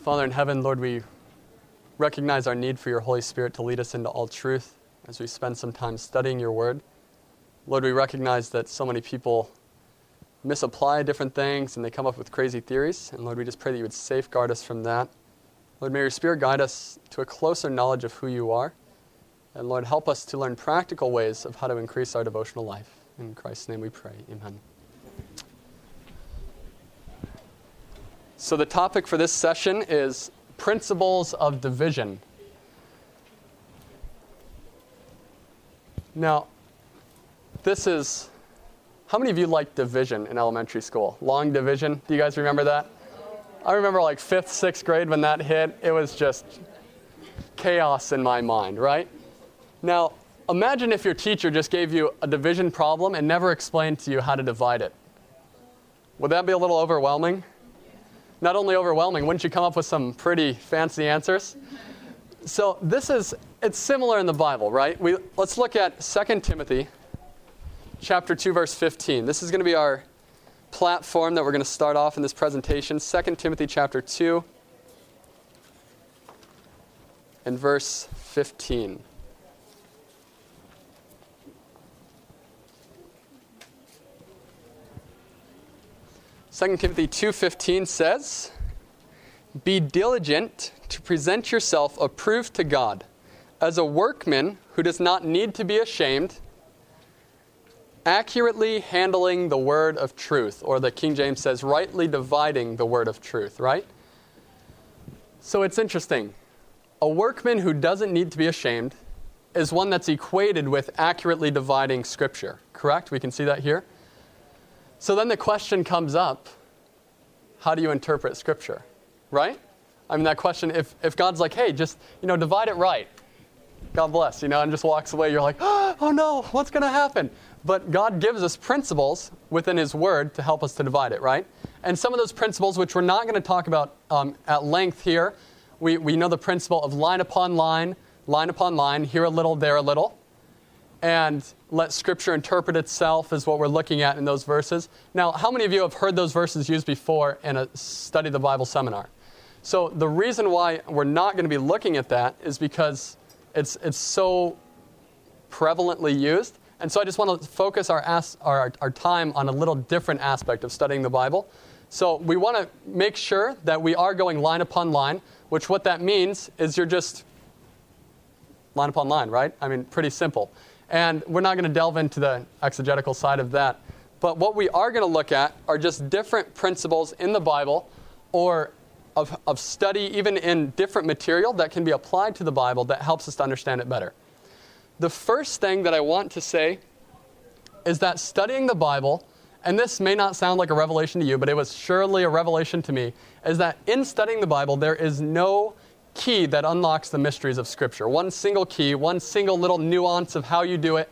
Father in heaven, Lord, we recognize our need for your Holy Spirit to lead us into all truth as we spend some time studying your word. Lord, we recognize that so many people misapply different things and they come up with crazy theories. And Lord, we just pray that you would safeguard us from that. Lord, may your Spirit guide us to a closer knowledge of who you are. And Lord, help us to learn practical ways of how to increase our devotional life. In Christ's name we pray. Amen. So, the topic for this session is principles of division. Now, this is how many of you liked division in elementary school? Long division? Do you guys remember that? I remember like fifth, sixth grade when that hit. It was just chaos in my mind, right? Now, imagine if your teacher just gave you a division problem and never explained to you how to divide it. Would that be a little overwhelming? Not only overwhelming, wouldn't you come up with some pretty fancy answers? So this is it's similar in the Bible, right? We let's look at 2 Timothy chapter 2, verse 15. This is going to be our platform that we're going to start off in this presentation. 2 Timothy chapter 2 and verse 15. Second Timothy 2:15 says, "Be diligent to present yourself approved to God, as a workman who does not need to be ashamed, accurately handling the word of truth, or the King James says, rightly dividing the word of truth, right? So it's interesting. A workman who doesn't need to be ashamed is one that's equated with accurately dividing Scripture, correct? We can see that here. So then the question comes up how do you interpret Scripture, right? I mean, that question, if, if God's like, hey, just, you know, divide it right, God bless, you know, and just walks away, you're like, oh no, what's going to happen? But God gives us principles within His Word to help us to divide it, right? And some of those principles, which we're not going to talk about um, at length here, we, we know the principle of line upon line, line upon line, here a little, there a little. And let Scripture interpret itself, is what we're looking at in those verses. Now, how many of you have heard those verses used before in a study the Bible seminar? So, the reason why we're not going to be looking at that is because it's, it's so prevalently used and so I just want to focus our, as, our, our time on a little different aspect of studying the Bible. So we want to make sure that we are going line upon line, which what that means is you're just line upon line, right? I mean, pretty simple. And we're not going to delve into the exegetical side of that. But what we are going to look at are just different principles in the Bible or of, of study, even in different material that can be applied to the Bible that helps us to understand it better. The first thing that I want to say is that studying the Bible, and this may not sound like a revelation to you, but it was surely a revelation to me, is that in studying the Bible, there is no key that unlocks the mysteries of Scripture. One single key, one single little nuance of how you do it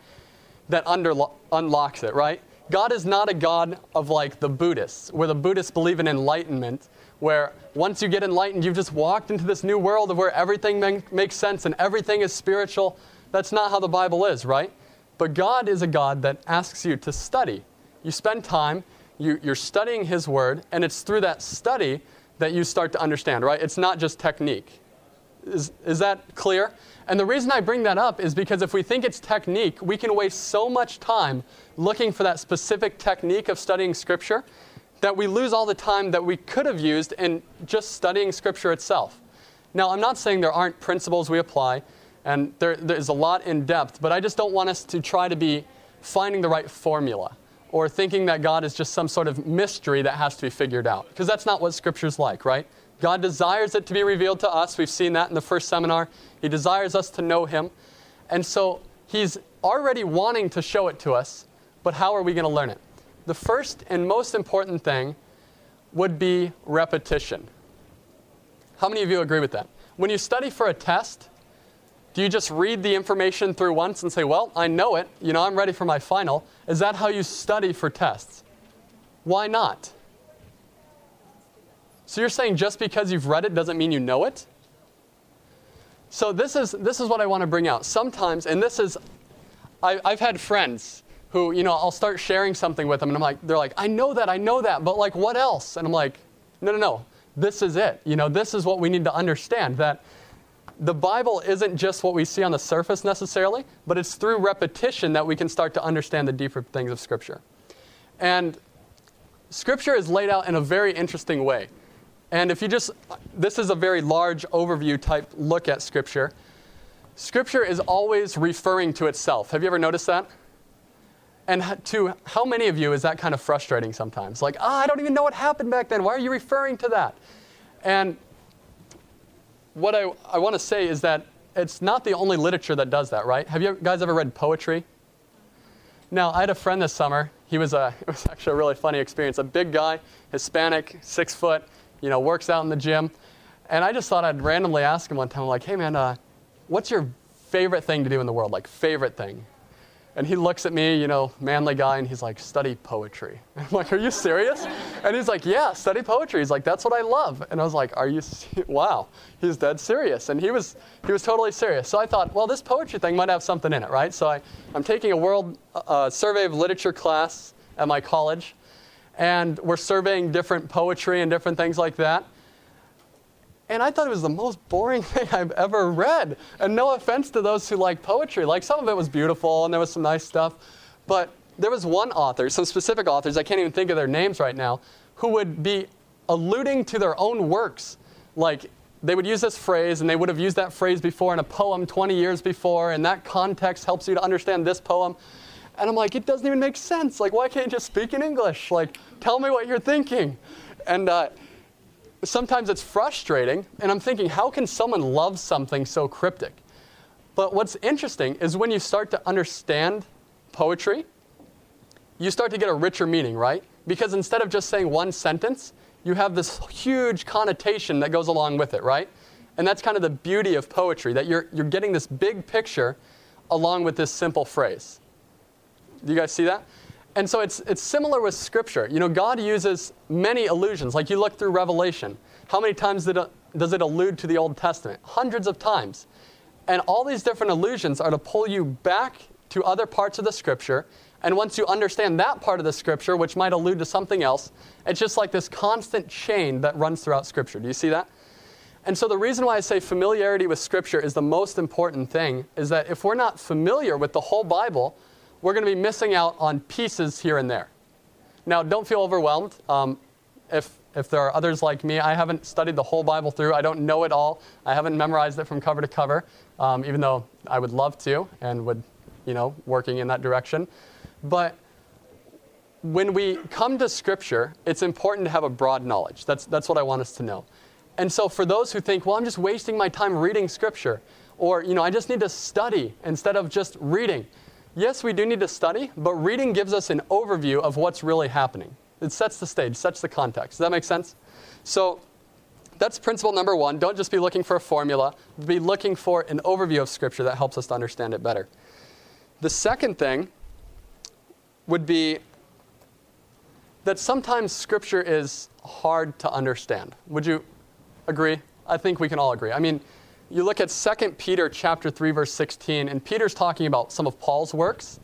that underlo- unlocks it, right? God is not a God of like the Buddhists, where the Buddhists believe in enlightenment, where once you get enlightened, you've just walked into this new world of where everything makes sense and everything is spiritual. That's not how the Bible is, right? But God is a God that asks you to study. You spend time, you, you're studying His Word, and it's through that study that you start to understand, right? It's not just technique. Is, is that clear? And the reason I bring that up is because if we think it's technique, we can waste so much time looking for that specific technique of studying Scripture that we lose all the time that we could have used in just studying Scripture itself. Now, I'm not saying there aren't principles we apply. And there, there's a lot in depth, but I just don't want us to try to be finding the right formula or thinking that God is just some sort of mystery that has to be figured out. Because that's not what Scripture's like, right? God desires it to be revealed to us. We've seen that in the first seminar. He desires us to know Him. And so He's already wanting to show it to us, but how are we going to learn it? The first and most important thing would be repetition. How many of you agree with that? When you study for a test, do you just read the information through once and say, well, I know it, you know, I'm ready for my final? Is that how you study for tests? Why not? So you're saying just because you've read it doesn't mean you know it? So this is, this is what I want to bring out. Sometimes, and this is, I, I've had friends who, you know, I'll start sharing something with them and I'm like, they're like, I know that, I know that, but like what else? And I'm like, no, no, no. this is it. You know, this is what we need to understand that the Bible isn't just what we see on the surface necessarily, but it's through repetition that we can start to understand the deeper things of Scripture. And Scripture is laid out in a very interesting way. And if you just, this is a very large overview type look at Scripture. Scripture is always referring to itself. Have you ever noticed that? And to how many of you is that kind of frustrating sometimes? Like, ah, oh, I don't even know what happened back then. Why are you referring to that? And what I, I want to say is that it's not the only literature that does that, right? Have you guys ever read poetry? Now, I had a friend this summer. He was a, it was actually a really funny experience. A big guy, Hispanic, six foot, you know, works out in the gym. And I just thought I'd randomly ask him one time, like, hey man, uh, what's your favorite thing to do in the world? Like, favorite thing? And he looks at me, you know, manly guy, and he's like, study poetry. I'm like, are you serious? And he's like, yeah, study poetry. He's like, that's what I love. And I was like, are you, wow, he's dead serious. And he was, he was totally serious. So I thought, well, this poetry thing might have something in it, right? So I, I'm taking a world uh, survey of literature class at my college, and we're surveying different poetry and different things like that. And I thought it was the most boring thing I've ever read. And no offense to those who like poetry. Like some of it was beautiful and there was some nice stuff. But there was one author, some specific authors, I can't even think of their names right now, who would be alluding to their own works. Like they would use this phrase and they would have used that phrase before in a poem 20 years before, and that context helps you to understand this poem. And I'm like, it doesn't even make sense. Like, why can't you just speak in English? Like, tell me what you're thinking. And uh, sometimes it's frustrating, and I'm thinking, how can someone love something so cryptic? But what's interesting is when you start to understand poetry, you start to get a richer meaning, right? Because instead of just saying one sentence, you have this huge connotation that goes along with it, right? And that's kind of the beauty of poetry, that you're, you're getting this big picture along with this simple phrase. Do you guys see that? And so it's, it's similar with Scripture. You know, God uses many allusions. Like you look through Revelation, how many times did does it allude to the Old Testament? Hundreds of times. And all these different allusions are to pull you back to other parts of the Scripture. And once you understand that part of the Scripture, which might allude to something else, it's just like this constant chain that runs throughout Scripture. Do you see that? And so the reason why I say familiarity with Scripture is the most important thing is that if we're not familiar with the whole Bible, we're going to be missing out on pieces here and there. Now, don't feel overwhelmed. Um, if, if there are others like me, I haven't studied the whole Bible through. I don't know it all. I haven't memorized it from cover to cover, um, even though I would love to and would, you know, working in that direction. But when we come to Scripture, it's important to have a broad knowledge. That's, that's what I want us to know. And so for those who think, well, I'm just wasting my time reading Scripture, or, you know, I just need to study instead of just reading yes, we do need to study, but reading gives us an overview of what's really happening. It sets the stage, sets the context. Does that make sense? So that's principle number one. Don't just be looking for a formula, be looking for an overview of Scripture that helps us to understand it better. The second thing would be that sometimes Scripture is hard to understand. Would you agree? I think we can all agree. I mean, you look at 2 Peter chapter 3 verse 16 and Peter's talking about some of Paul's works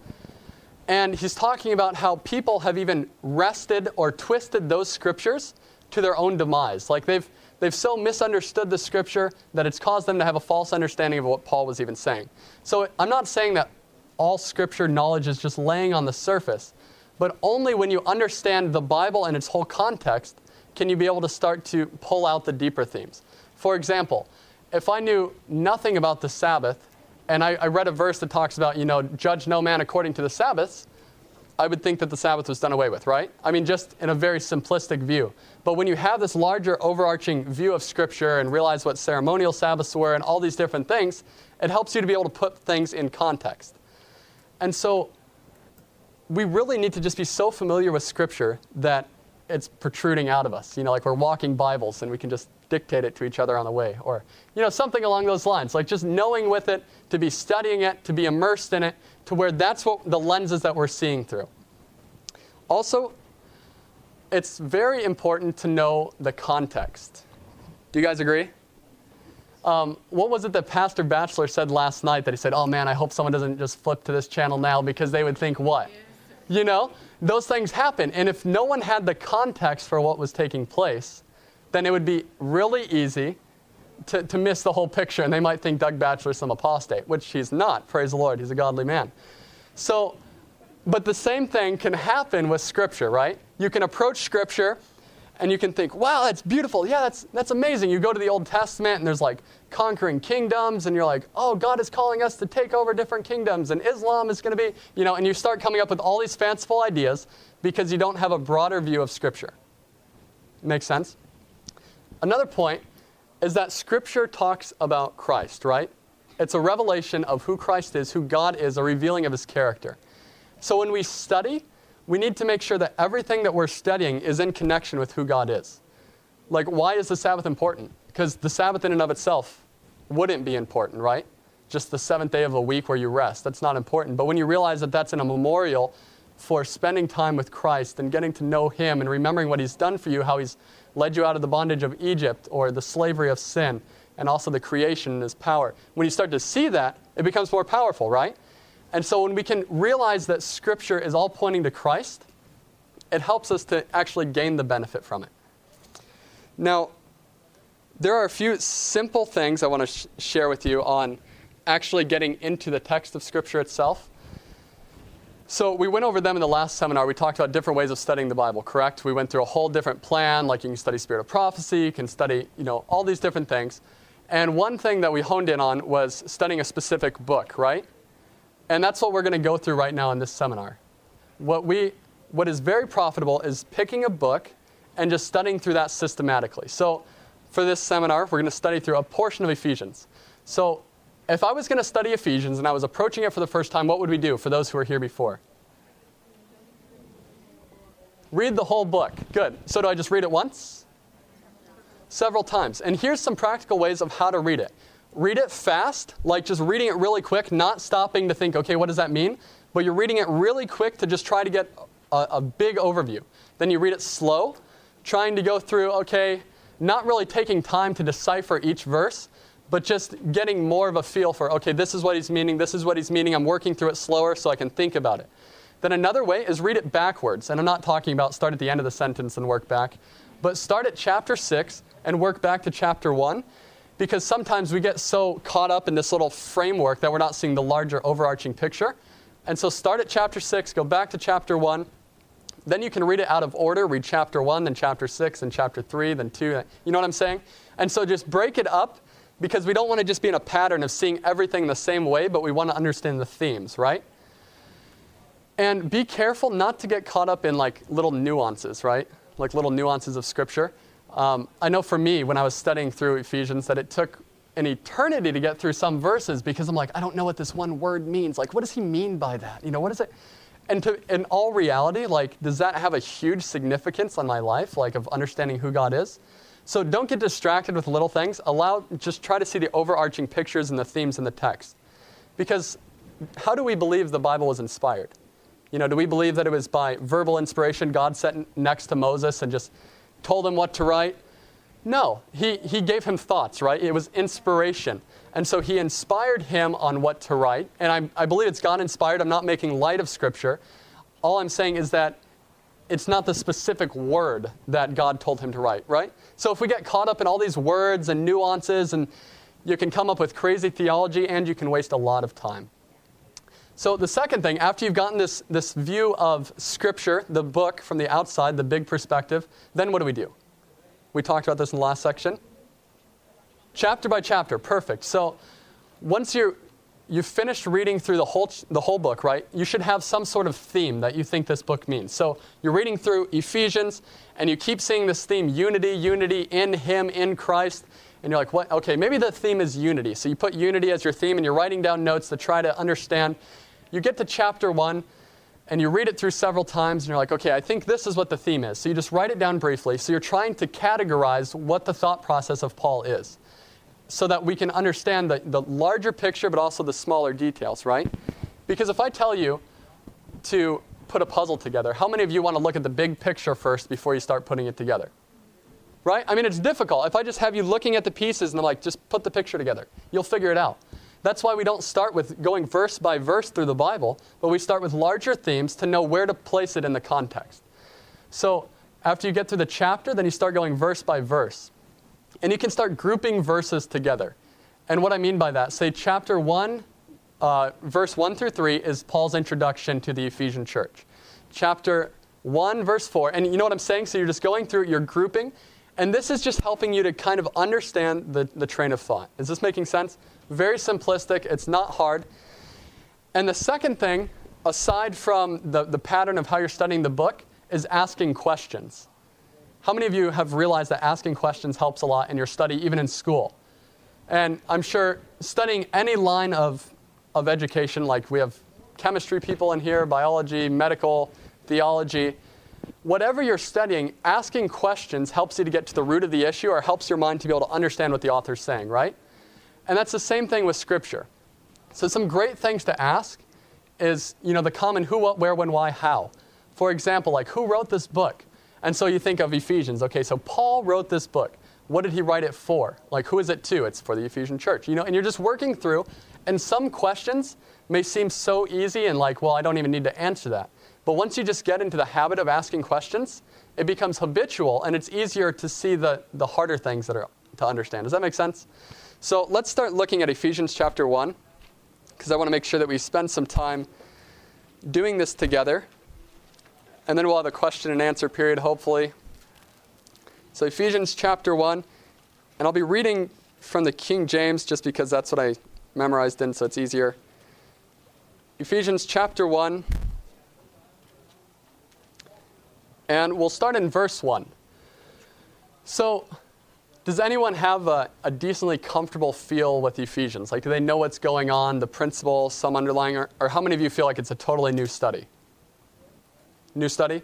and he's talking about how people have even wrested or twisted those scriptures to their own demise. Like they've they've so misunderstood the scripture that it's caused them to have a false understanding of what Paul was even saying. So I'm not saying that all scripture knowledge is just laying on the surface, but only when you understand the Bible and its whole context can you be able to start to pull out the deeper themes. For example, if I knew nothing about the Sabbath and I, I, read a verse that talks about, you know, judge no man according to the Sabbaths, I would think that the Sabbath was done away with, right? I mean, just in a very simplistic view. But when you have this larger overarching view of Scripture and realize what ceremonial Sabbaths were and all these different things, it helps you to be able to put things in context. And so we really need to just be so familiar with Scripture that it's protruding out of us. You know, like we're walking Bibles and we can just dictate it to each other on the way, or you know something along those lines. Like just knowing with it, to be studying it, to be immersed in it, to where that's what the lenses that we're seeing through. Also, it's very important to know the context. Do you guys agree? Um, what was it that Pastor Batchelor said last night that he said, Oh man, I hope someone doesn't just flip to this channel now because they would think what? You know, those things happen. And if no one had the context for what was taking place, then it would be really easy to, to miss the whole picture, and they might think Doug Batchelor's some apostate, which he's not. Praise the Lord, he's a godly man. So, but the same thing can happen with Scripture, right? You can approach Scripture and you can think, wow, that's beautiful. Yeah, that's, that's amazing. You go to the Old Testament and there's like conquering kingdoms, and you're like, oh, God is calling us to take over different kingdoms, and Islam is going to be, you know, and you start coming up with all these fanciful ideas because you don't have a broader view of Scripture. Makes sense? Another point is that Scripture talks about Christ, right? It's a revelation of who Christ is, who God is, a revealing of his character. So when we study, we need to make sure that everything that we're studying is in connection with who God is. Like, why is the Sabbath important? Because the Sabbath, in and of itself, wouldn't be important, right? Just the seventh day of the week where you rest. That's not important. But when you realize that that's in a memorial for spending time with Christ and getting to know Him and remembering what He's done for you, how He's led you out of the bondage of Egypt or the slavery of sin, and also the creation and His power. When you start to see that, it becomes more powerful, right? And so when we can realize that Scripture is all pointing to Christ, it helps us to actually gain the benefit from it. Now, there are a few simple things I want to sh- share with you on actually getting into the text of Scripture itself. So, we went over them in the last seminar. We talked about different ways of studying the Bible, correct? We went through a whole different plan, like you can study spirit of prophecy, you can study, you know, all these different things. And one thing that we honed in on was studying a specific book, right? And that's what we're going to go through right now in this seminar. What, we, what is very profitable is picking a book and just studying through that systematically. So, for this seminar, we're going to study through a portion of Ephesians. So, if I was going to study Ephesians and I was approaching it for the first time, what would we do for those who were here before? Read the whole book. Good. So, do I just read it once? Several times. And here's some practical ways of how to read it read it fast, like just reading it really quick, not stopping to think, okay, what does that mean? But you're reading it really quick to just try to get a, a big overview. Then you read it slow, trying to go through, okay, not really taking time to decipher each verse, but just getting more of a feel for, okay, this is what he's meaning, this is what he's meaning. I'm working through it slower so I can think about it. Then another way is read it backwards. And I'm not talking about start at the end of the sentence and work back, but start at chapter 6 and work back to chapter 1 because sometimes we get so caught up in this little framework that we're not seeing the larger overarching picture. And so start at chapter 6, go back to chapter 1. Then you can read it out of order. Read chapter 1, then chapter 6, then chapter 3, then 2. You know what I'm saying? And so just break it up because we don't want to just be in a pattern of seeing everything the same way, but we want to understand the themes, right? And be careful not to get caught up in like little nuances, right? Like little nuances of scripture. Um, I know for me, when I was studying through Ephesians, that it took an eternity to get through some verses because I'm like, I don't know what this one word means. Like, what does he mean by that? You know, what is it? And to, in all reality, like, does that have a huge significance on my life, like, of understanding who God is? So don't get distracted with little things. Allow, just try to see the overarching pictures and the themes in the text. Because how do we believe the Bible was inspired? You know, do we believe that it was by verbal inspiration God sat next to Moses and just told him what to write? No, he, he gave him thoughts, right? It was inspiration. And so he inspired him on what to write. And I, I believe it's God inspired. I'm not making light of Scripture. All I'm saying is that it's not the specific word that God told him to write, right? So if we get caught up in all these words and nuances, and you can come up with crazy theology and you can waste a lot of time. So the second thing, after you've gotten this, this view of Scripture, the book from the outside, the big perspective, then what do we do? We talked about this in the last section. Chapter by chapter, perfect. So once you're, you've finished reading through the whole, the whole book, right, you should have some sort of theme that you think this book means. So you're reading through Ephesians, and you keep seeing this theme unity, unity in Him, in Christ. And you're like, what? Okay, maybe the theme is unity. So you put unity as your theme, and you're writing down notes to try to understand you get to chapter one and you read it through several times and you're like, okay, I think this is what the theme is. So you just write it down briefly. So you're trying to categorize what the thought process of Paul is so that we can understand the, the larger picture but also the smaller details, right? Because if I tell you to put a puzzle together, how many of you want to look at the big picture first before you start putting it together? Right? I mean, it's difficult. If I just have you looking at the pieces and I'm like, just put the picture together, you'll figure it out. That's why we don't start with going verse by verse through the Bible, but we start with larger themes to know where to place it in the context. So, After you get through the chapter, then you start going verse by verse. And you can start grouping verses together. And what I mean by that, say chapter 1, uh, verse 1 through 3 is Paul's introduction to the Ephesian church. Chapter 1, verse 4, and you know what I'm saying? So you're just going through, you're grouping, and this is just helping you to kind of understand the, the train of thought. Is this making sense? Very simplistic, it's not hard. And the second thing, aside from the, the pattern of how you're studying the book, is asking questions. How many of you have realized that asking questions helps a lot in your study, even in school? And I'm sure studying any line of, of education, like we have chemistry people in here, biology, medical, theology, whatever you're studying, asking questions helps you to get to the root of the issue or helps your mind to be able to understand what the author's saying, right? And that's the same thing with Scripture. So, some great things to ask is, you know, the common who, what, where, when, why, how. For example, like who wrote this book? And so you think of Ephesians. Okay, so Paul wrote this book. What did he write it for? Like, who is it to? It's for the Ephesian church. You know, and you're just working through, and some questions may seem so easy and like, well, I don't even need to answer that. But once you just get into the habit of asking questions, it becomes habitual and it's easier to see the, the harder things that are to understand. Does that make sense? So let's start looking at Ephesians chapter 1, because I want to make sure that we spend some time doing this together. And then we'll have a question and answer period, hopefully. So, Ephesians chapter 1, and I'll be reading from the King James just because that's what I memorized in, so it's easier. Ephesians chapter 1, and we'll start in verse 1. So, does anyone have a, a, decently comfortable feel with Ephesians? Like, do they know what's going on, the principles, some underlying, or, or how many of you feel like it's a totally new study? New study?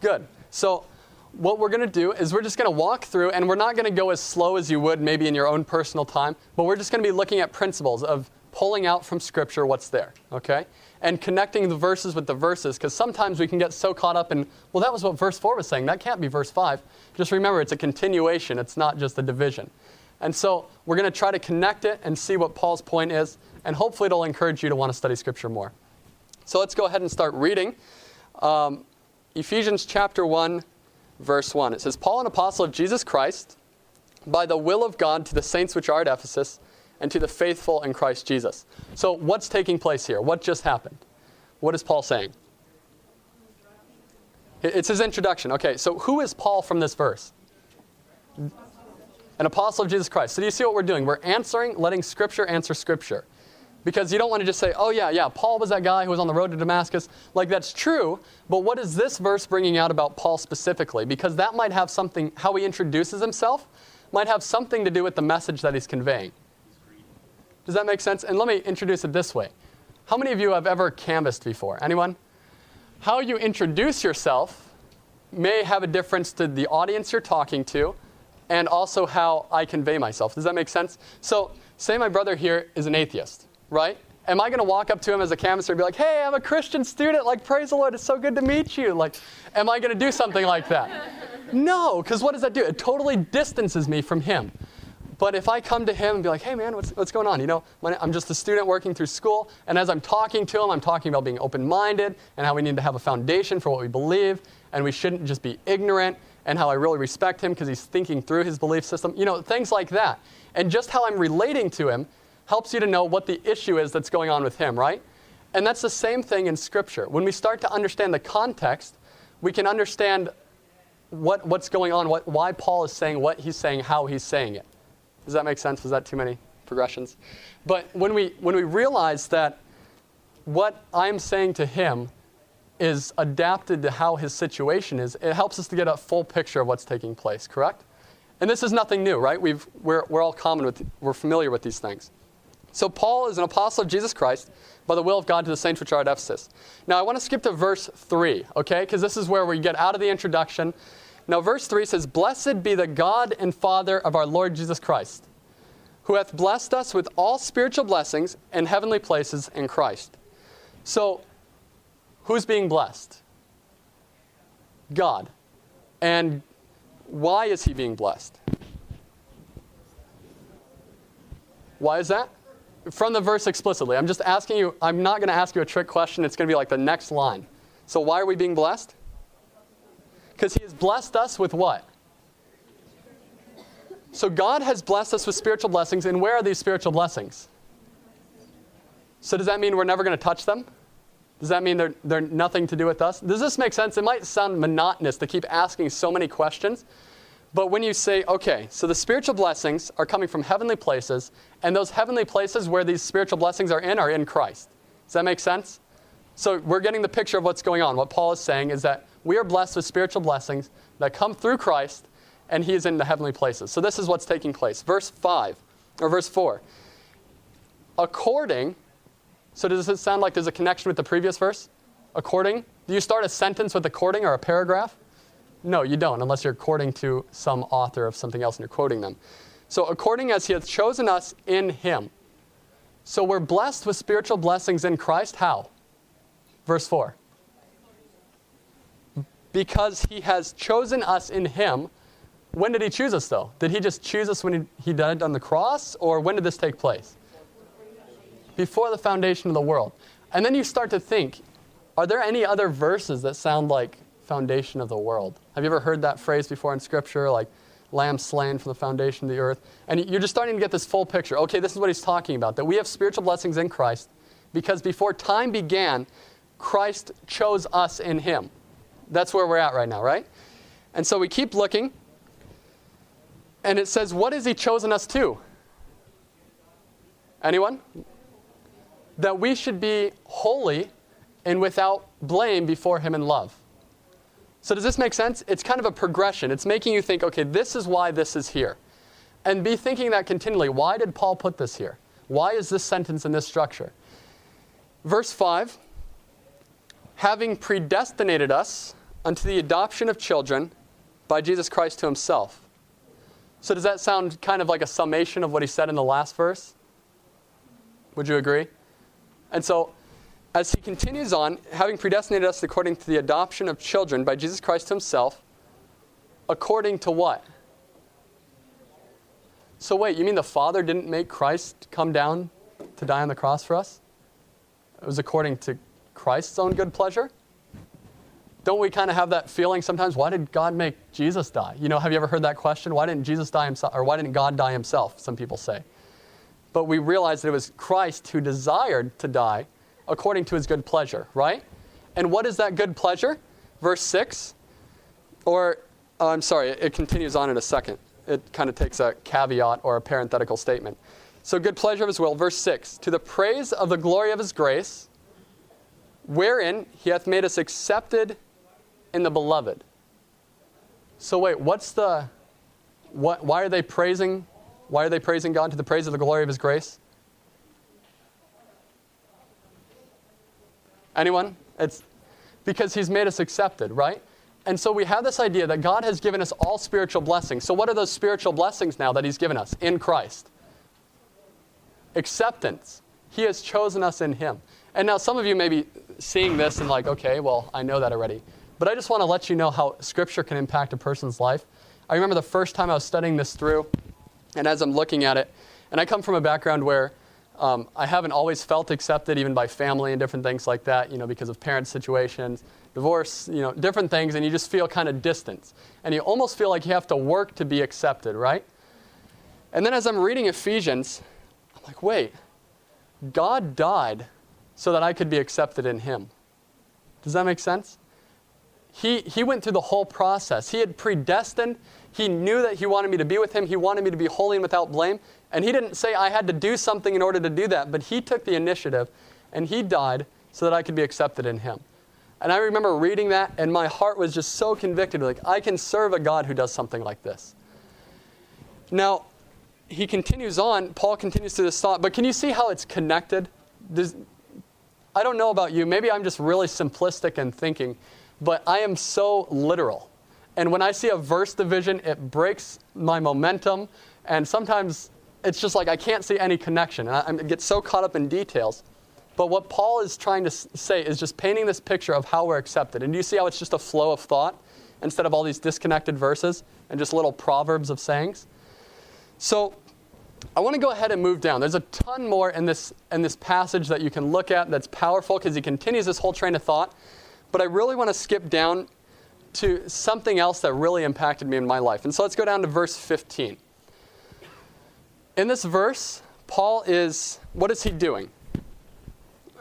Good. So, what we're going to do is we're just going to walk through, and we're not going to go as slow as you would maybe in your own personal time, but we're just going to be looking at principles of pulling out from Scripture what's there, okay? And connecting the verses with the verses, because sometimes we can get so caught up in, well, that was what verse 4 was saying. That can't be verse 5. Just remember, it's a continuation, it's not just a division. And so we're going to try to connect it and see what Paul's point is, and hopefully it'll encourage you to want to study Scripture more. So let's go ahead and start reading. Um, Ephesians chapter 1, verse 1. It says, Paul, an apostle of Jesus Christ, by the will of God to the saints which are at Ephesus, and to the faithful in Christ Jesus. So, what's taking place here? What just happened? What is Paul saying? It's his introduction. Okay, so who is Paul from this verse? An apostle of Jesus Christ. So, do you see what we're doing? We're answering, letting Scripture answer Scripture. Because you don't want to just say, oh, yeah, yeah, Paul was that guy who was on the road to Damascus. Like, that's true, but what is this verse bringing out about Paul specifically? Because that might have something, how he introduces himself, might have something to do with the message that he's conveying. Does that make sense? And let me introduce it this way. How many of you have ever canvassed before? Anyone? How you introduce yourself may have a difference to the audience you're talking to and also how I convey myself. Does that make sense? So, say my brother here is an atheist right? Am I going to walk up to him as a canvasser and be like, hey, I'm a Christian student, like, praise the Lord, it's so good to meet you? Like, am I going to do something like that? No, because what does that do? It totally distances me from him. But if I come to him and be like, hey, man, what's, what's going on? You know, I'm just a student working through school, and as I'm talking to him, I'm talking about being open minded and how we need to have a foundation for what we believe, and we shouldn't just be ignorant, and how I really respect him because he's thinking through his belief system. You know, things like that. And just how I'm relating to him helps you to know what the issue is that's going on with him, right? And that's the same thing in Scripture. When we start to understand the context, we can understand what, what's going on, what, why Paul is saying what he's saying, how he's saying it. Does that make sense? Was that too many progressions? But when we, when we realize that what I'm saying to him is adapted to how his situation is, it helps us to get a full picture of what's taking place, correct? And this is nothing new, right? We've, we're, we're all common with, we're familiar with these things. So Paul is an apostle of Jesus Christ by the will of God to the saints which are at Ephesus. Now I want to skip to verse 3, okay? Because this is where we get out of the introduction. Now, verse 3 says, Blessed be the God and Father of our Lord Jesus Christ, who hath blessed us with all spiritual blessings in heavenly places in Christ. So, who's being blessed? God. And why is he being blessed? Why is that? from the verse explicitly. I'm just asking you, I'm not going to ask you a trick question. It's going to be like the next line. So, why are we being blessed? Because he has blessed us with what? So God has blessed us with spiritual blessings, and where are these spiritual blessings? So does that mean we're never going to touch them? Does that mean they're, they're nothing to do with us? Does this make sense? It might sound monotonous to keep asking so many questions, but when you say, okay, so the spiritual blessings are coming from heavenly places, and those heavenly places where these spiritual blessings are in are in Christ. Does that make sense? So we're getting the picture of what's going on. What Paul is saying is that we are blessed with spiritual blessings that come through Christ, and he is in the heavenly places. So this is what's taking place. Verse 5, or verse 4. According, so does it sound like there's a connection with the previous verse? According? Do you start a sentence with according or a paragraph? No, you don't, unless you're according to some author of something else and you're quoting them. So, according as he hath chosen us in him. So, we're blessed with spiritual blessings in Christ. How? Verse 4. Because he has chosen us in him. When did he choose us, though? Did he just choose us when he, he died on the cross, or when did this take place? Before the foundation of the world. And then you start to think are there any other verses that sound like foundation of the world. Have you ever heard that phrase before in Scripture, like lamb slain from the foundation of the earth? And you're just starting to get this full picture. Okay, this is what he's talking about that we have spiritual blessings in Christ because before time began, Christ chose us in him. That's where we're at right now, right? And so we keep looking, and it says, What has he chosen us to? Anyone? That we should be holy and without blame before him in love. So, does this make sense? It's kind of a progression. It's making you think, okay, this is why this is here. And be thinking that continually. Why did Paul put this here? Why is this sentence in this structure? Verse 5 having predestinated us unto the adoption of children by Jesus Christ to himself. So, does that sound kind of like a summation of what he said in the last verse? Would you agree? And so, as he continues on, having predestinated us according to the adoption of children by Jesus Christ himself, according to what? So, wait, you mean the Father didn't make Christ come down to die on the cross for us? It was according to Christ's own good pleasure? Don't we kind of have that feeling sometimes? Why did God make Jesus die? You know, have you ever heard that question? Why didn't Jesus die himself? Or why didn't God die himself? Some people say. But we realize that it was Christ who desired to die according to his good pleasure, right? And what is that good pleasure? Verse 6. Or, uh, I'm sorry, it continues on in a second. It kind of takes a caveat or a parenthetical statement. So, good pleasure of his will. Verse 6 To the praise of the glory of his grace, wherein he hath made us accepted in the beloved. So, wait, what's the. What, why are they praising? Why are they praising God to the praise of the glory of his grace? Anyone? It's because he's made us accepted, right? And so we have this idea that God has given us all spiritual blessings. So what are those spiritual blessings now that he's given us in Christ? Acceptance. He has chosen us in him. And now some of you may be seeing this and like, okay, well, I know that already. But I just want to let you know how scripture can impact a person's life. I remember the first time I was studying this through, and as I'm looking at it, and I come from a background where um, I haven't always felt accepted, even by family and different things like that, you know, because of parent situations, divorce, you know, different things, and you just feel kind of distant. And you almost feel like you have to work to be accepted, right? And then as I'm reading Ephesians, I'm like, wait, God died so that I could be accepted in Him. Does that make sense? He, he went through the whole process. He had predestined. He knew that He wanted me to be with Him. He wanted me to be holy and without blame. And he didn't say I had to do something in order to do that, but he took the initiative and he died so that I could be accepted in him. And I remember reading that, and my heart was just so convicted like, I can serve a God who does something like this. Now, he continues on, Paul continues to this thought, but can you see how it's connected? There's, I don't know about you, maybe I'm just really simplistic in thinking, but I am so literal. And when I see a verse division, it breaks my momentum, and sometimes it's just like I can't see any connection. And I, I get so caught up in details. But what Paul is trying to say is just painting this picture of how we're accepted. And do you see how it's just a flow of thought instead of all these disconnected verses and just little proverbs of sayings? So I want to go ahead and move down. There's a ton more in this, in this passage that you can look at that's powerful because he continues this whole train of thought. But I really want to skip down to something else that really impacted me in my life. And so let's go down to verse 15. In this verse, Paul is, what is he doing?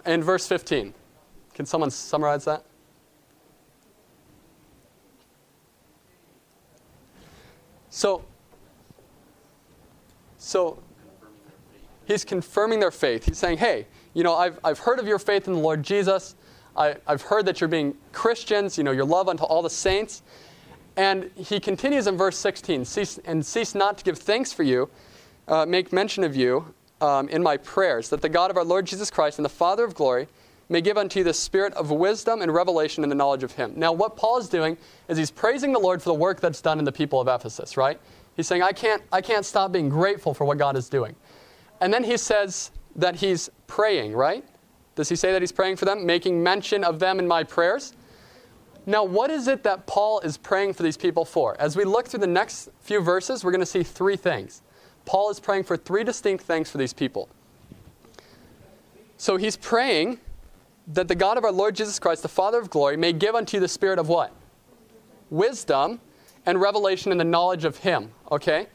In verse 15. Can someone summarize that? So, so he's confirming their faith. He's saying, hey, you know, I've, I've heard of your faith in the Lord Jesus. I, have heard that you're being Christians, you know, your love unto all the saints. And he continues in verse 16, cease, and cease not to give thanks for you, uh, make mention of you um, in my prayers, that the God of our Lord Jesus Christ and the Father of glory may give unto you the spirit of wisdom and revelation in the knowledge of him. Now, what Paul is doing is he's praising the Lord for the work that's done in the people of Ephesus, right? He's saying, I can't, I can't stop being grateful for what God is doing. And then he says that he's praying, right? Does he say that he's praying for them, making mention of them in my prayers? Now, what is it that Paul is praying for these people for? As we look through the next few verses, we're going to see three things. Paul is praying for three distinct things for these people. So he's praying that the God of our Lord Jesus Christ, the Father of glory, may give unto you the spirit of what? Wisdom and revelation in the knowledge of him, okay?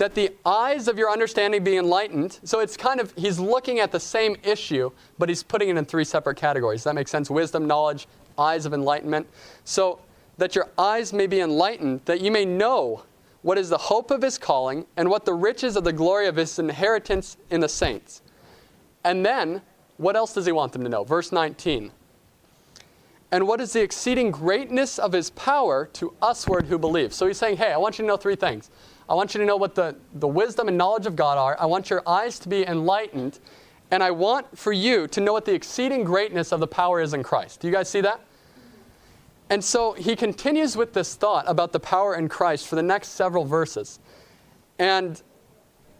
that the eyes of your understanding be enlightened. So it's kind of, he's looking at the same issue, but he's putting it in three separate categories. Does that make sense? Wisdom, knowledge, eyes of enlightenment. So that your eyes may be enlightened, that you may know what is the hope of his calling and what the riches of the glory of his inheritance in the saints. And then, what else does he want them to know? Verse 19. And what is the exceeding greatness of his power to usward who believe? So he's saying, hey, I want you to know three things. I want you to know what the, the wisdom and knowledge of God are. I want your eyes to be enlightened. And I want for you to know what the exceeding greatness of the power is in Christ. Do you guys see that? And so he continues with this thought about the power in Christ for the next several verses. And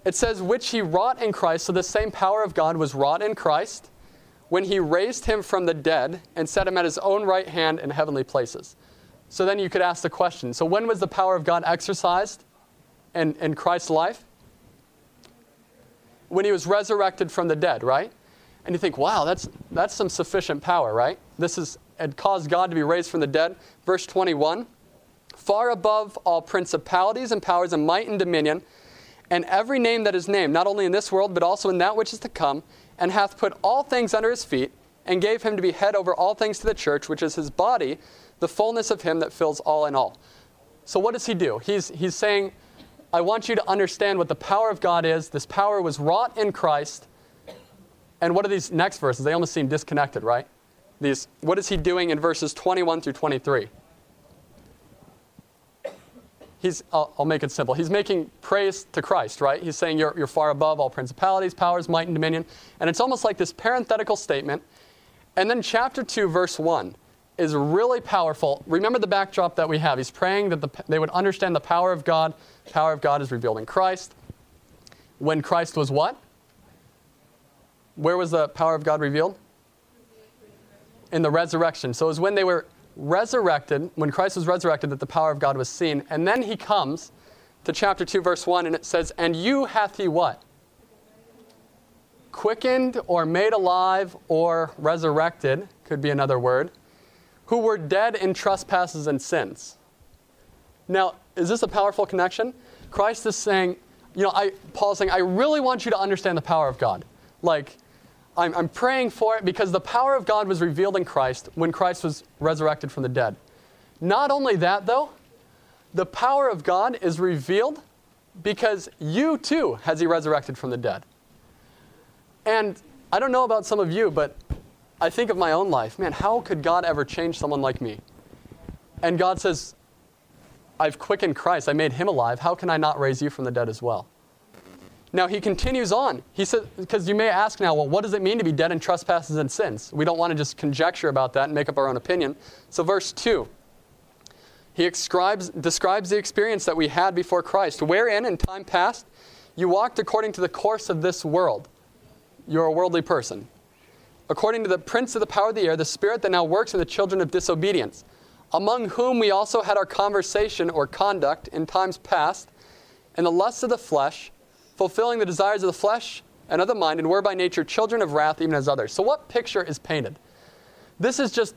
it says, which he wrought in Christ. So the same power of God was wrought in Christ when he raised him from the dead and set him at his own right hand in heavenly places. So then you could ask the question so when was the power of God exercised? in, in Christ's life? When he was resurrected from the dead, right? And you think, wow, that's, that's some sufficient power, right? This is, it caused God to be raised from the dead. Verse 21 Far above all principalities and powers and might and dominion, and every name that is named, not only in this world, but also in that which is to come, and hath put all things under his feet, and gave him to be head over all things to the church, which is his body, the fullness of him that fills all in all. So, what does he do? He's, he's saying, I want you to understand what the power of God is. This power was wrought in Christ. And what are these next verses? They almost seem disconnected, right? These, what is he doing in verses 21 through 23? He's, I'll, I'll make it simple. He's making praise to Christ, right? He's saying you're, you're far above all principalities, powers, might, and dominion. And it's almost like this parenthetical statement. And then chapter 2, verse 1 is really powerful. Remember the backdrop that we have. He's praying that the, they would understand the power of God. Power of God is revealed in Christ. When Christ was what? Where was the power of God revealed? In the resurrection. So it was when they were resurrected, when Christ was resurrected, that the power of God was seen. And then he comes to chapter 2, verse 1, and it says, And you hath he what? Quickened or made alive or resurrected, could be another word who were dead in trespasses and sins. Now, is this a powerful connection? Christ is saying, you know, I, Paul's saying, I really want you to understand the power of God. Like, I'm, I'm praying for it because the power of God was revealed in Christ when Christ was resurrected from the dead. Not only that, though, the power of God is revealed because you too has he resurrected from the dead. And I don't know about some of you, but I think of my own life. Man, how could God ever change someone like me? And God says, I've quickened Christ. I made him alive. How can I not raise you from the dead as well? Now he continues on. He says, because you may ask now, well, what does it mean to be dead in trespasses and sins? We don't want to just conjecture about that and make up our own opinion. So, verse 2, he describes, describes the experience that we had before Christ, wherein in time past you walked according to the course of this world. You're a worldly person according to the prince of the power of the air, the spirit that now works in the children of disobedience, among whom we also had our conversation or conduct in times past, in the lusts of the flesh, fulfilling the desires of the flesh and of the mind, and were by nature children of wrath, even as others. So, what picture is painted? This is just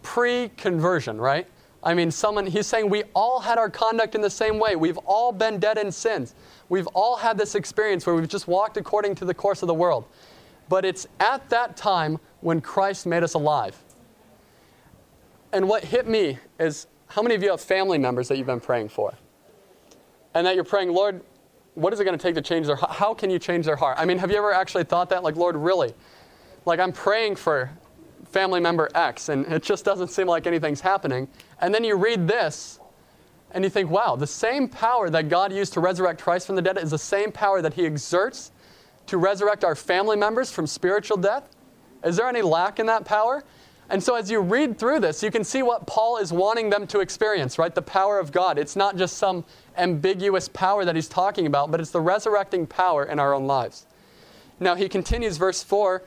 pre conversion, right? I mean, someone, he's saying we all had our conduct in the same way. We've all been dead in sins. We've all had this experience where we've just walked according to the course of the world. But it's at that time when Christ made us alive. And what hit me is how many of you have family members that you've been praying for? And that you're praying, Lord, what is it going to take to change their heart? How can you change their heart? I mean, have you ever actually thought that? Like, Lord, really? Like, I'm praying for family member X, and it just doesn't seem like anything's happening. And then you read this, and you think, wow, the same power that God used to resurrect Christ from the dead is the same power that He exerts to resurrect our family members from spiritual death? Is there any lack in that power? And so, as you read through this, you can see what Paul is wanting them to experience, right? The power of God. It's not just some ambiguous power that he's talking about, but it's the resurrecting power in our own lives. Now, he continues, verse 4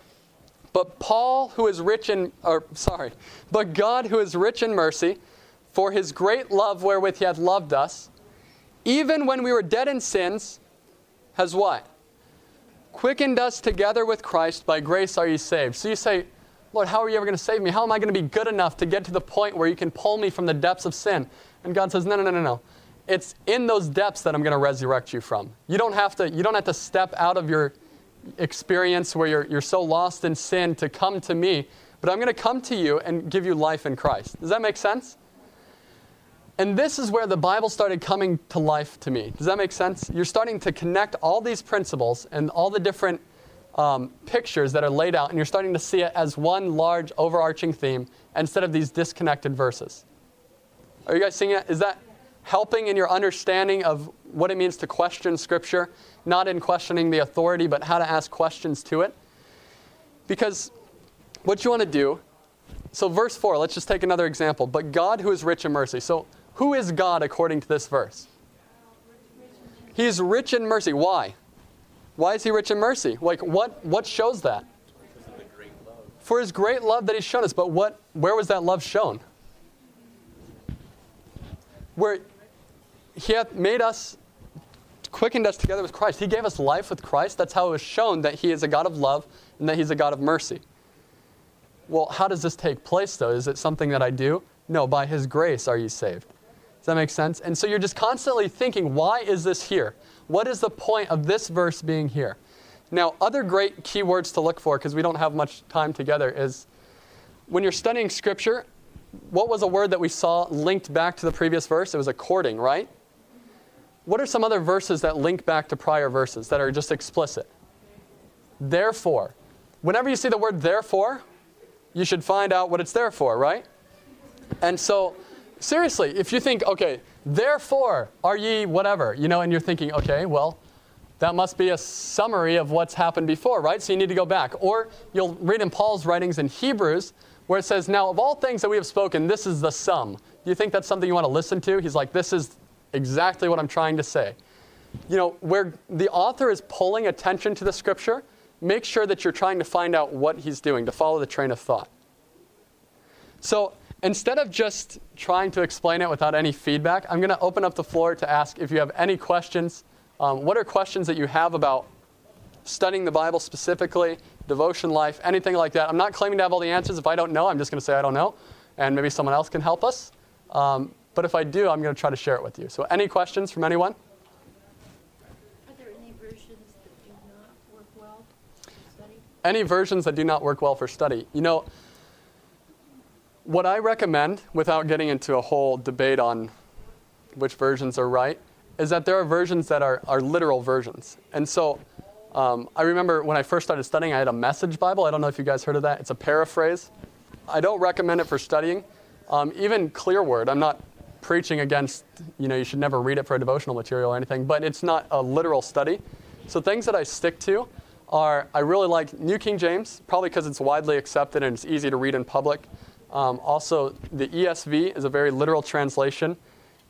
But Paul, who is rich in, or sorry, but God, who is rich in mercy, for his great love wherewith he hath loved us, even when we were dead in sins, has what? Quickened us together with Christ, by grace are ye saved. So you say, Lord, how are you ever going to save me? How am I going to be good enough to get to the point where you can pull me from the depths of sin? And God says, No, no, no, no, no. It's in those depths that I'm going to resurrect you from. You don't have to, you don't have to step out of your experience where you're, you're so lost in sin to come to me, but I'm going to come to you and give you life in Christ. Does that make sense? And this is where the Bible started coming to life to me. Does that make sense? You're starting to connect all these principles and all the different um, pictures that are laid out, and you're starting to see it as one large overarching theme instead of these disconnected verses. Are you guys seeing it? Is that helping in your understanding of what it means to question Scripture? Not in questioning the authority, but how to ask questions to it? Because what you want to do, so verse 4, let's just take another example. But God who is rich in mercy. So, who is God according to this verse? He is rich in mercy. Why? Why is he rich in mercy? Like what what shows that? For his great love that he's shown us. But what where was that love shown? Where he hath made us quickened us together with Christ. He gave us life with Christ. That's how it was shown that he is a God of love and that he's a God of mercy. Well, how does this take place though? Is it something that I do? No, by his grace are you saved. Does that make sense? And so you're just constantly thinking, why is this here? What is the point of this verse being here? Now, other great keywords to look for, because we don't have much time together, is when you're studying Scripture, what was a word that we saw linked back to the previous verse? It was according, right? What are some other verses that link back to prior verses that are just explicit? Therefore. Whenever you see the word therefore, you should find out what it's there for, right? And so, seriously, if you think, okay, Therefore, are ye whatever, you know, and you're thinking, okay, well, that must be a summary of what's happened before, right? So you need to go back. Or you'll read in Paul's writings in Hebrews where it says, Now, of all things that we have spoken, this is the sum. Do you think that's something you want to listen to? He's like, This is exactly what I'm trying to say. You know, where the author is pulling attention to the scripture, make sure that you're trying to find out what he's doing, to follow the train of thought. So, Instead of just trying to explain it without any feedback, I'm going to open up the floor to ask if you have any questions. Um, what are questions that you have about studying the Bible specifically, devotion life, anything like that? I'm not claiming to have all the answers. If I don't know, I'm just going to say I don't know, and maybe someone else can help us. Um, but if I do, I'm going to try to share it with you. So, any questions from anyone? Any versions that do not work well for study? You versions that do not work well for study? You know, what I recommend, without getting into a whole debate on which versions are right, is that there are versions that are, are literal versions. And so um, I remember when I first started studying, I had a message Bible. I don't know if you guys heard of that. It's a paraphrase. I don't recommend it for studying. Um, even Clear Word, I'm not preaching against, you know, you should never read it for a devotional material or anything, but it's not a literal study. So things that I stick to are I really like New King James, probably because it's widely accepted and it's easy to read in public. Um, also, the ESV is a very literal translation,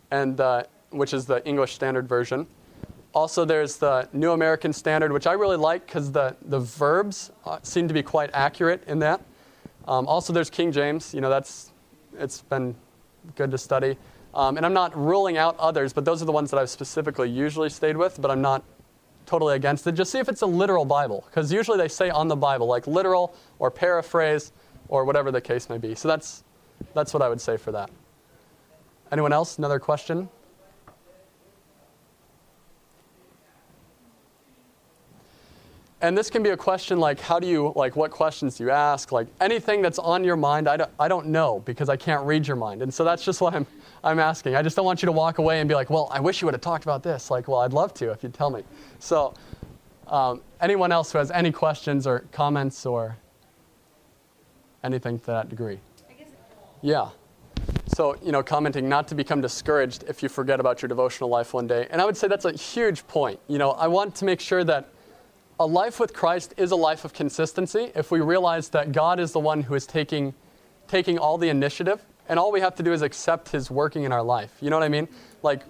and uh, which is the English Standard Version. Also, there's the New American Standard, which I really like because the, the verbs uh, seem to be quite accurate in that. Um, also, there's King James. You know, that's it's been good to study. Um, and I'm not ruling out others, but those are the ones that I've specifically usually stayed with, but I'm not totally against it. Just see if it's a literal Bible, because usually they say on the Bible, like literal or paraphrase or whatever the case may be. So that's, that's what I would say for that. Anyone else? Another question? And this can be a question like, how do you, like, what questions do you ask? Like, anything that's on your mind, I don't, I don't know because I can't read your mind. And so that's just what I'm, I'm asking. I just don't want you to walk away and be like, well, I wish you would have talked about this. Like, well, I'd love to if you'd tell me. So, um, anyone else who has any questions or comments or anything to that degree? Yeah. So, you know, commenting not to become discouraged if you forget about your devotional life one day. And I would say that's a huge point. You know, I want to make sure that a life with Christ is a life of consistency if we realize that God is the one who is taking, taking all the initiative, and all we have to do is accept His working in our life. You know what I mean? Like,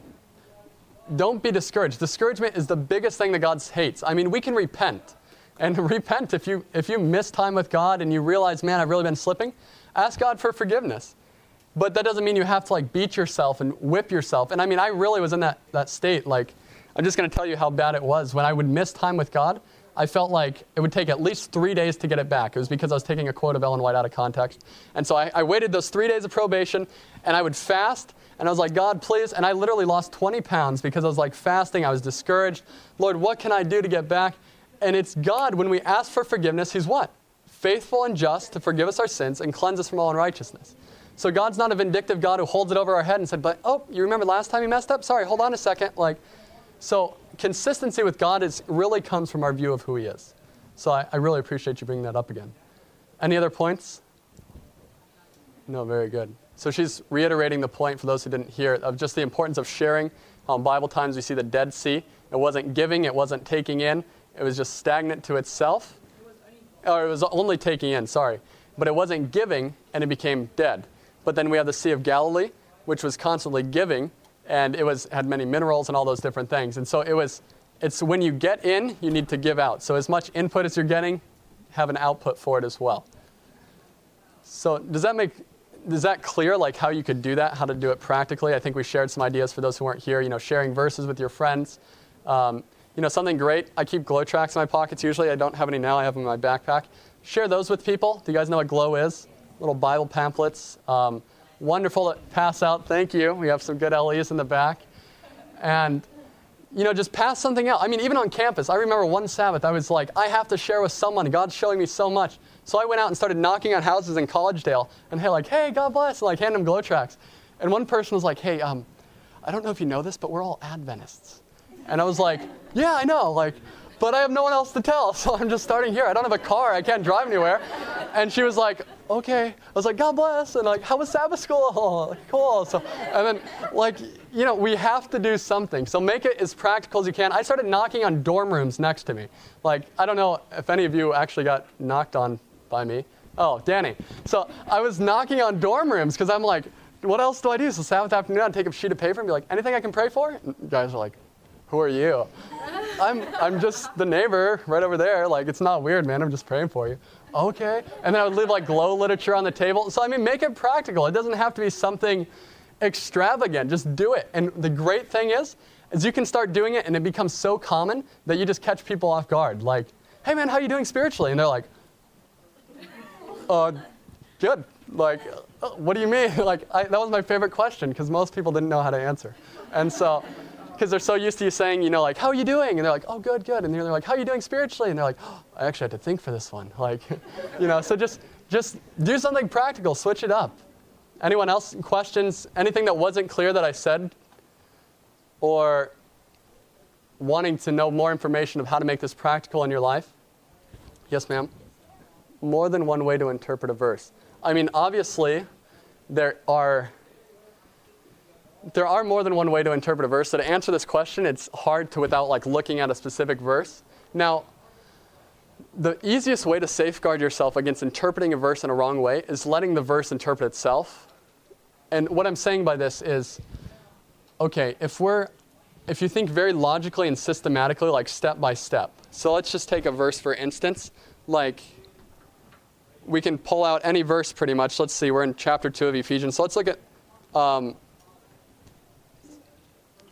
don't be discouraged. Discouragement is the biggest thing that God hates. I mean, we can repent. And repent if you, if you miss time with God and you realize, man, I've really been slipping, ask God for forgiveness. But that doesn't mean you have to like beat yourself and whip yourself. And I mean, I really was in that, that state. Like, I'm just going to tell you how bad it was. When I would miss time with God, I felt like it would take at least three days to get it back. It was because I was taking a quote of Ellen White out of context. And so I, I waited those three days of probation, and I would fast, and I was like, God, please. And I literally lost 20 pounds because I was like fasting. I was discouraged. Lord, what can I do to get back? And it's God, when we ask for forgiveness, He's what? Faithful and just to forgive us our sins and cleanse us from all unrighteousness. So God's not a vindictive God who holds it over our head and said, but oh, you remember last time you messed up? Sorry, hold on a second. Like, so consistency with God is really comes from our view of who He is. So I, I really appreciate you bringing that up again. Any other points? No, very good. So she's reiterating the point for those who didn't hear of just the importance of sharing. On Bible times, we see the Dead Sea. It wasn't giving, it wasn't taking in, it was just stagnant to itself. Or it was only taking in, sorry. But it wasn't giving, and it became dead. But then we have the Sea of Galilee, which was constantly giving, and it was had many minerals and all those different things. And so it was it's when you get in, you need to give out. So as much input as you're getting, have an output for it as well. So does that make is that clear like how you could do that how to do it practically i think we shared some ideas for those who weren't here you know sharing verses with your friends um, you know something great i keep GLOW tracts in my pockets usually i don't have any now i have them in my backpack share those with people do you guys know what glow is little bible pamphlets um, wonderful to pass out. Thank you. We have some good LEs in the back. And, you know, just pass something out. I mean, even on campus, I remember one Sabbath, I was like, I have to share with someone. God's showing me so much. So I went out and started knocking on houses in Collegedale and hey, like, hey, God bless, and like hand them GLOW tracts. And one person was like, hey, um, I don't know if you know this, but we're all Adventists. And I was like, yeah, I know. Like, but I have no one else to tell, so I'm just starting here. I don't have a car, I can't drive anywhere. And she was like, okay. I was like, God bless. And like, how was Sabbath school? Cool. So, and then, like, you know, we have to do something. So make it as practical as you can. I started knocking on dorm rooms next to me. Like, I don't know if any of you actually got knocked on by me. Oh, Danny. So I was knocking on dorm rooms because I'm like, what else do I do? So Sabbath afternoon, I'd take a sheet of paper and be like, anything I can pray for? And guys are like, who are you? I'm, I'm just the neighbor right over there. Like, it's not weird, man. I'm just praying for you. Okay. And then I would leave like glow literature on the table. So, I mean, make it practical. It doesn't have to be something extravagant. Just do it. And the great thing is, is you can start doing it and it becomes so common that you just catch people off guard. Like, hey, man, how are you doing spiritually? And they're like, uh, good. Like, uh, what do you mean? like, I, that was my favorite question because most people didn't know how to answer. And so, because they're so used to you saying, you know, like, how are you doing? And they're like, oh, good, good. And they're like, how are you doing spiritually? And they're like, oh, I actually had to think for this one. Like, you know, so just, just do something practical, switch it up. Anyone else questions? Anything that wasn't clear that I said? Or wanting to know more information of how to make this practical in your life? Yes, ma'am? More than one way to interpret a verse. I mean, obviously, there are there are more than one way to interpret a verse. So to answer this question, it's hard to without like looking at a specific verse. Now, the easiest way to safeguard yourself against interpreting a verse in a wrong way is letting the verse interpret itself. And what I'm saying by this is okay, if we're if you think very logically and systematically like step by step. So let's just take a verse for instance, like we can pull out any verse pretty much. Let's see, we're in chapter 2 of Ephesians. So let's look at um,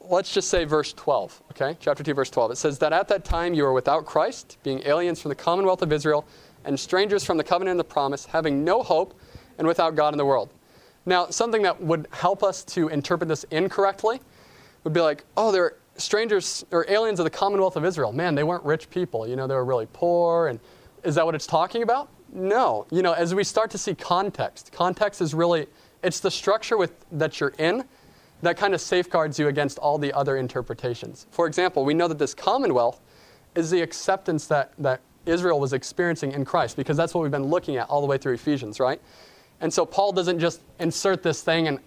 let's just say verse 12, okay? Chapter 2, verse 12. It says that at that time you were without Christ, being aliens from the commonwealth of Israel, and strangers from the covenant of the promise, having no hope and without God in the world. Now, something that would help us to interpret this incorrectly would be like, oh, they're strangers or aliens of the Commonwealth of Israel. Man, they weren't rich people. You know, they were really poor. And is that what it's talking about? No. You know, as we start to see context, context is really, it's the structure with, that you're in that kind of safeguards you against all the other interpretations. For example, we know that this Commonwealth is the acceptance that, that Israel was experiencing in Christ, because that's what we've been looking at all the way through Ephesians, right? And so Paul doesn't just insert this thing and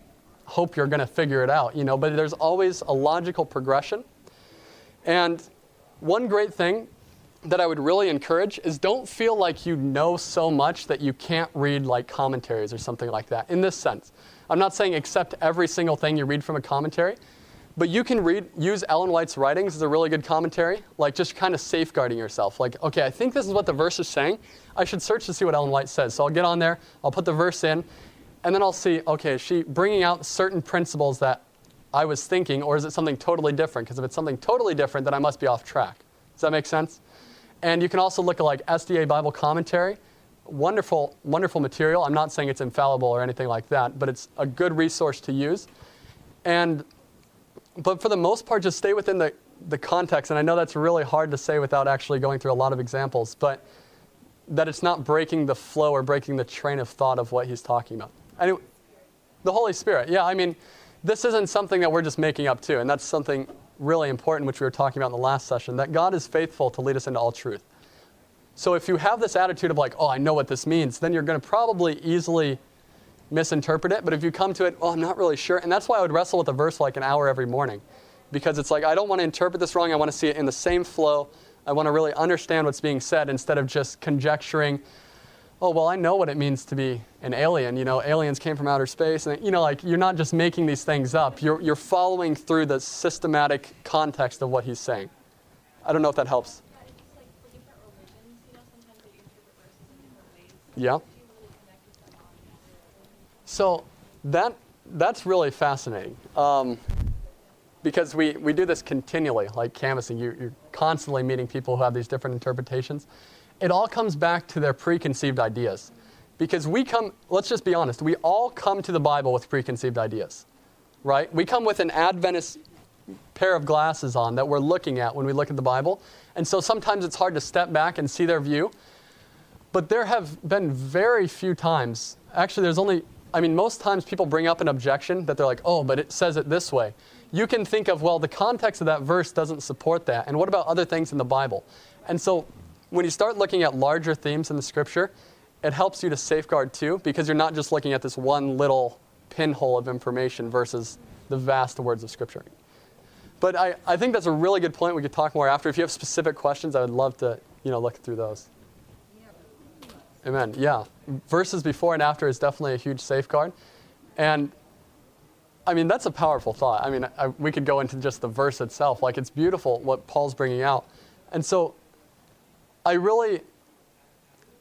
hope you're going to figure it out, you know, but there's always a logical progression. And one great thing that I would really encourage is don't feel like you know so much that you can't read like commentaries or something like that in this sense. I'm not saying accept every single thing you read from a commentary, but you can read, use Ellen White's writings as a really good commentary, like just kind of safeguarding yourself. Like, okay, I think this is what the verse is saying. I should search to see what Ellen White says. So I'll get on there, I'll put the verse in, and then I'll see, okay, is she bringing out certain principles that I was thinking, or is it something totally different? Because if it's something totally different, then I must be off track. Does that make sense? And you can also look at like SDA Bible commentary. Wonderful, wonderful material. I'm not saying it's infallible or anything like that, but it's a good resource to use. And but for the most part, just stay within the, the context. And I know that's really hard to say without actually going through a lot of examples, but that it's not breaking the flow or breaking the train of thought of what he's talking about. Anyway, the Holy Spirit. Yeah, I mean, this isn't something that we're just making up too, and that's something really important, which we were talking about in the last session, that God is faithful to lead us into all truth. So if you have this attitude of like, oh, I know what this means, then you're going to probably easily misinterpret it. But if you come to it, oh, I'm not really sure. And that's why I would wrestle with a verse like an hour every morning. Because it's like, I don't want to interpret this wrong. I want to see it in the same flow. I want to really understand what's being said instead of just conjecturing, oh, well, I know what it means to be an alien. You know, aliens came from outer space. And, you know, like, you're not just making these things up. You're, you're following through the systematic context of what he's saying. I don't know if that helps. Yeah. So that, that's really fascinating um, because we, we do this continually, like canvassing. You, you're constantly meeting people who have these different interpretations. It all comes back to their preconceived ideas. Because we come, let's just be honest, we all come to the Bible with preconceived ideas, right? We come with an Adventist pair of glasses on that we're looking at when we look at the Bible. And so sometimes it's hard to step back and see their view. But there have been very few times, actually, there's only I mean, most times people bring up an objection that they're like, oh, but it says it this way. You can think of, well, the context of that verse doesn't support that. And what about other things in the Bible? And so when you start looking at larger themes in the scripture, it helps you to safeguard too, because you're not just looking at this one little pinhole of information versus the vast words of scripture. But I, I think that's a really good point. We could talk more after. If you have specific questions, I would love to you know, look through those. Amen. Yeah. Verses before and after is definitely a huge safeguard. And I mean, that's a powerful thought. I mean, I, we could go into just the verse itself. Like, it's beautiful what Paul's bringing out. And so, I really,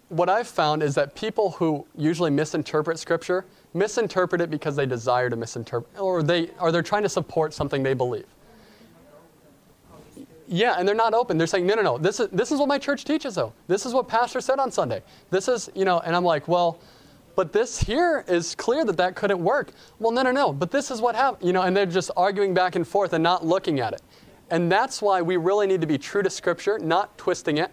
what I've found is that people who usually misinterpret Scripture misinterpret it because they desire to misinterpret, or they, or they're trying to support something they believe. Yeah, and they're not open. They're saying, no, no, no. This is this is what my church teaches, though. This is what pastor said on Sunday. This is, you know, and I'm like, well, but this here is clear that that couldn't work. Well, no, no, no. But this is what happened, you know, and they're just arguing back and forth and not looking at it. And that's why we really need to be true to Scripture, not twisting it,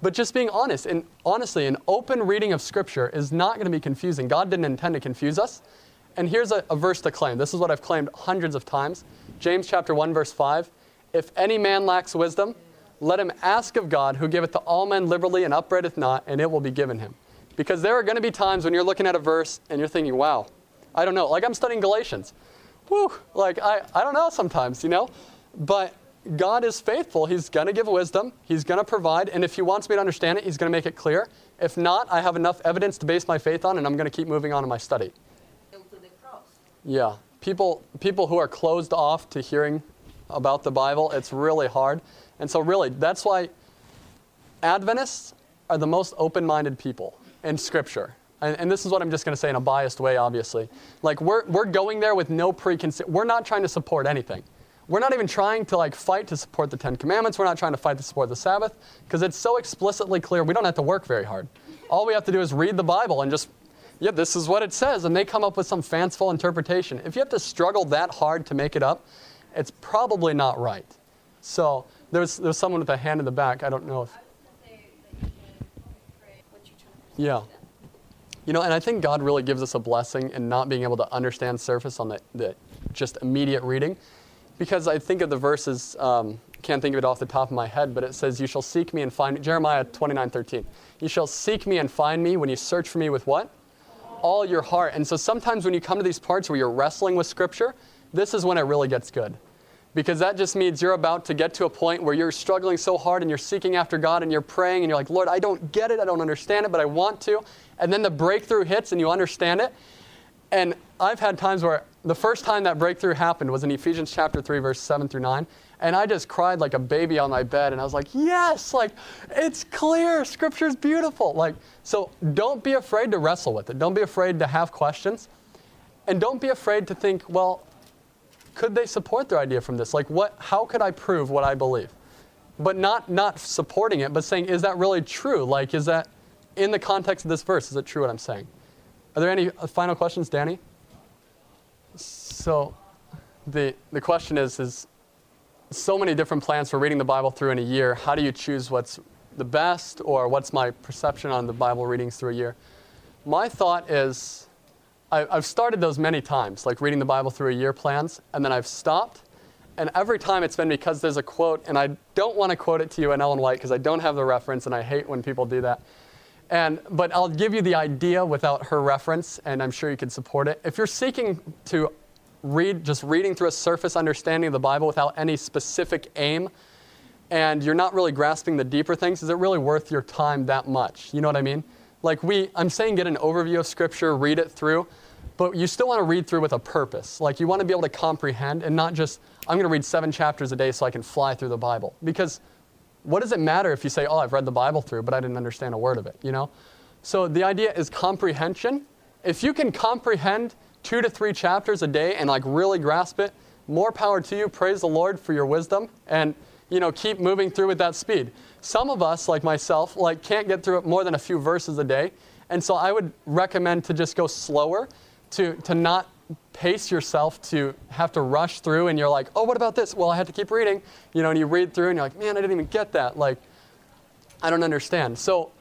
but just being honest. And honestly, an open reading of Scripture is not going to be confusing. God didn't intend to confuse us. And here's a, a verse to claim. This is what I've claimed hundreds of times. James chapter 1, verse 5. If any man lacks wisdom, let him ask of God, who giveth to all men liberally and upbraideth not, and it will be given him. Because there are going to be times when you're looking at a verse and you're thinking, wow, I don't know. Like I'm studying Galatians. Whew, like I, I don't know sometimes, you know? But God is faithful. He's going to give wisdom, He's going to provide, and if He wants me to understand it, He's going to make it clear. If not, I have enough evidence to base my faith on, and I'm going to keep moving on in my study. Yeah. People, people who are closed off to hearing about the Bible. It's really hard. And so, really, that's why Adventists are the most open minded people in Scripture. And, and, this is what I'm just going to say in a biased way, obviously. Like, we're, we're going there with no preconceived, we're not trying to support anything. We're not even trying to like fight to support the Ten Commandments. We're not trying to fight to support the Sabbath because it's so explicitly clear we don't have to work very hard. All we have to do is read the Bible and just yeah, this is what it says, and they come up with some fanciful interpretation. If you have to struggle that hard to make it up, it's probably not right. So there's, there's someone with a hand in the back. I don't know if. Yeah. You know, and I think God really gives us a blessing in not being able to understand surface on the, the just immediate reading. Because I think of the verses, um, can't think of it off the top of my head, but it says, You shall seek me and find me. Jeremiah 29 13. You shall seek me and find me when you search for me with what? All your heart. And so sometimes when you come to these parts where you're wrestling with Scripture, this is when it really gets good. Because that just means you're about to get to a point where you're struggling so hard and you're seeking after God and you're praying and you're like, Lord, I don't get it, I don't understand it, but I want to. And then the breakthrough hits and you understand it. And I've had times where the first time that breakthrough happened was in Ephesians chapter 3, verse 7 through 9. And I just cried like a baby on my bed. And I was like, yes, like it's clear. Scripture's beautiful. Like, so don't be afraid to wrestle with it. Don't be afraid to have questions. And don't be afraid to think, well, could they support their idea from this? Like, what, how could I prove what I believe? But not, not supporting it, but saying, is that really true? Like, is that in the context of this verse, is it true what I'm saying? Are there any uh, final questions, Danny? So, the, the question is, is so many different plans for reading the Bible through in a year. How do you choose what's the best or what's my perception on the Bible readings through a year? My thought is I, I've started those many times, like reading the Bible through a year plans, and then I've stopped. And every time it's been because there's a quote, and I don't want to quote it to you in Ellen White because I don't have the reference, and I hate when people do that. And, but I'll give you the idea without her reference, and I'm sure you can support it. If you're seeking to read, just reading through a surface understanding of the Bible without any specific aim, and you're not really grasping the deeper things, is it really worth your time that much? You know what I mean? Like we, I'm saying get an overview of Scripture, read it through, but you still want to read through with a purpose. Like you want to be able to comprehend and not just, I'm going to read seven chapters a day so I can fly through the Bible. Because what does it matter if you say, oh, I've read the Bible through, but I didn't understand a word of it, you know? So the idea is comprehension. If you can comprehend two to three chapters a day and like really grasp it, more power to you. Praise the Lord for your wisdom and you know keep moving through with that speed. Some of us, like myself, like can't get through it more than a few verses a day. And so I would recommend to just go slower to, to not pace yourself to have to rush through and you're like, oh, what about this? Well, I had to keep reading. You know, and you read through and you're like, man, I didn't even get that. Like, I don't understand. So,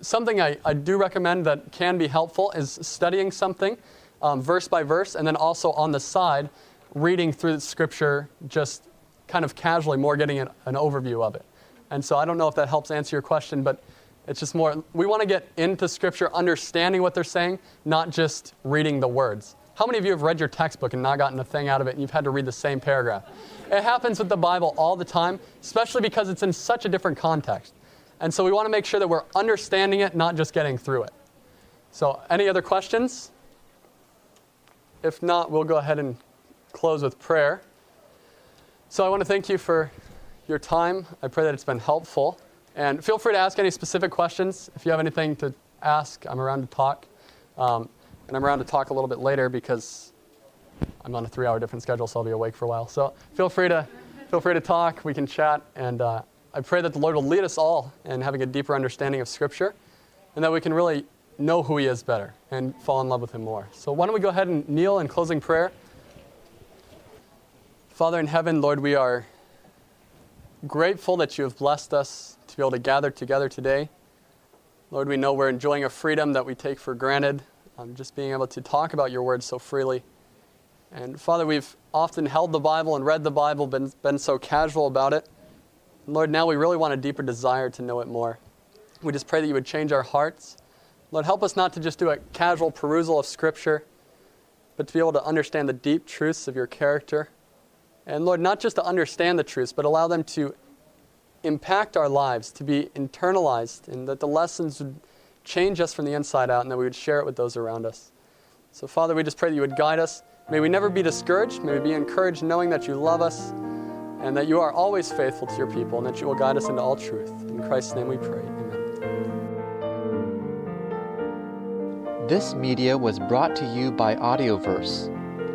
something I, I do recommend that can be helpful is studying something um, verse by verse and then also on the side, reading through the scripture just kind of casually, more getting an, an overview of it. And so, I don't know if that helps answer your question, but it's just more, we want to get into Scripture understanding what they're saying, not just reading the words. How many of you have read your textbook and not gotten a thing out of it and you've had to read the same paragraph? It happens with the Bible all the time, especially because it's in such a different context. And so we want to make sure that we're understanding it, not just getting through it. So, any other questions? If not, we'll go ahead and close with prayer. So, I want to thank you for your time. I pray that it's been helpful. And feel free to ask any specific questions. If you have anything to ask, I'm around to talk. Um, and I'm around to talk a little bit later because I'm on a three hour different schedule, so I'll be awake for a while. So feel free to, feel free to talk. We can chat. And uh, I pray that the Lord will lead us all in having a deeper understanding of Scripture and that we can really know who He is better and fall in love with Him more. So why don't we go ahead and kneel in closing prayer? Father in heaven, Lord, we are grateful that you have blessed us to be able to gather together today. Lord, we know we're enjoying a freedom that we take for granted, um, just being able to talk about your word so freely. And Father, we've often held the Bible and read the Bible, been, been so casual about it. And Lord, now we really want a deeper desire to know it more. We just pray that you would change our hearts. Lord, help us not to just do a casual perusal of Scripture, but to be able to understand the deep truths of your character. And Lord, not just to understand the truths, but allow them to impact our lives, to be internalized, and that the lessons would change us from the inside out and that we would share it with those around us. So, Father, we just pray that you would guide us. May we never be discouraged. May we be encouraged knowing that you love us and that you are always faithful to your people and that you will guide us into all truth. In Christ's name we pray. Amen. This media was brought to you by Audioverse,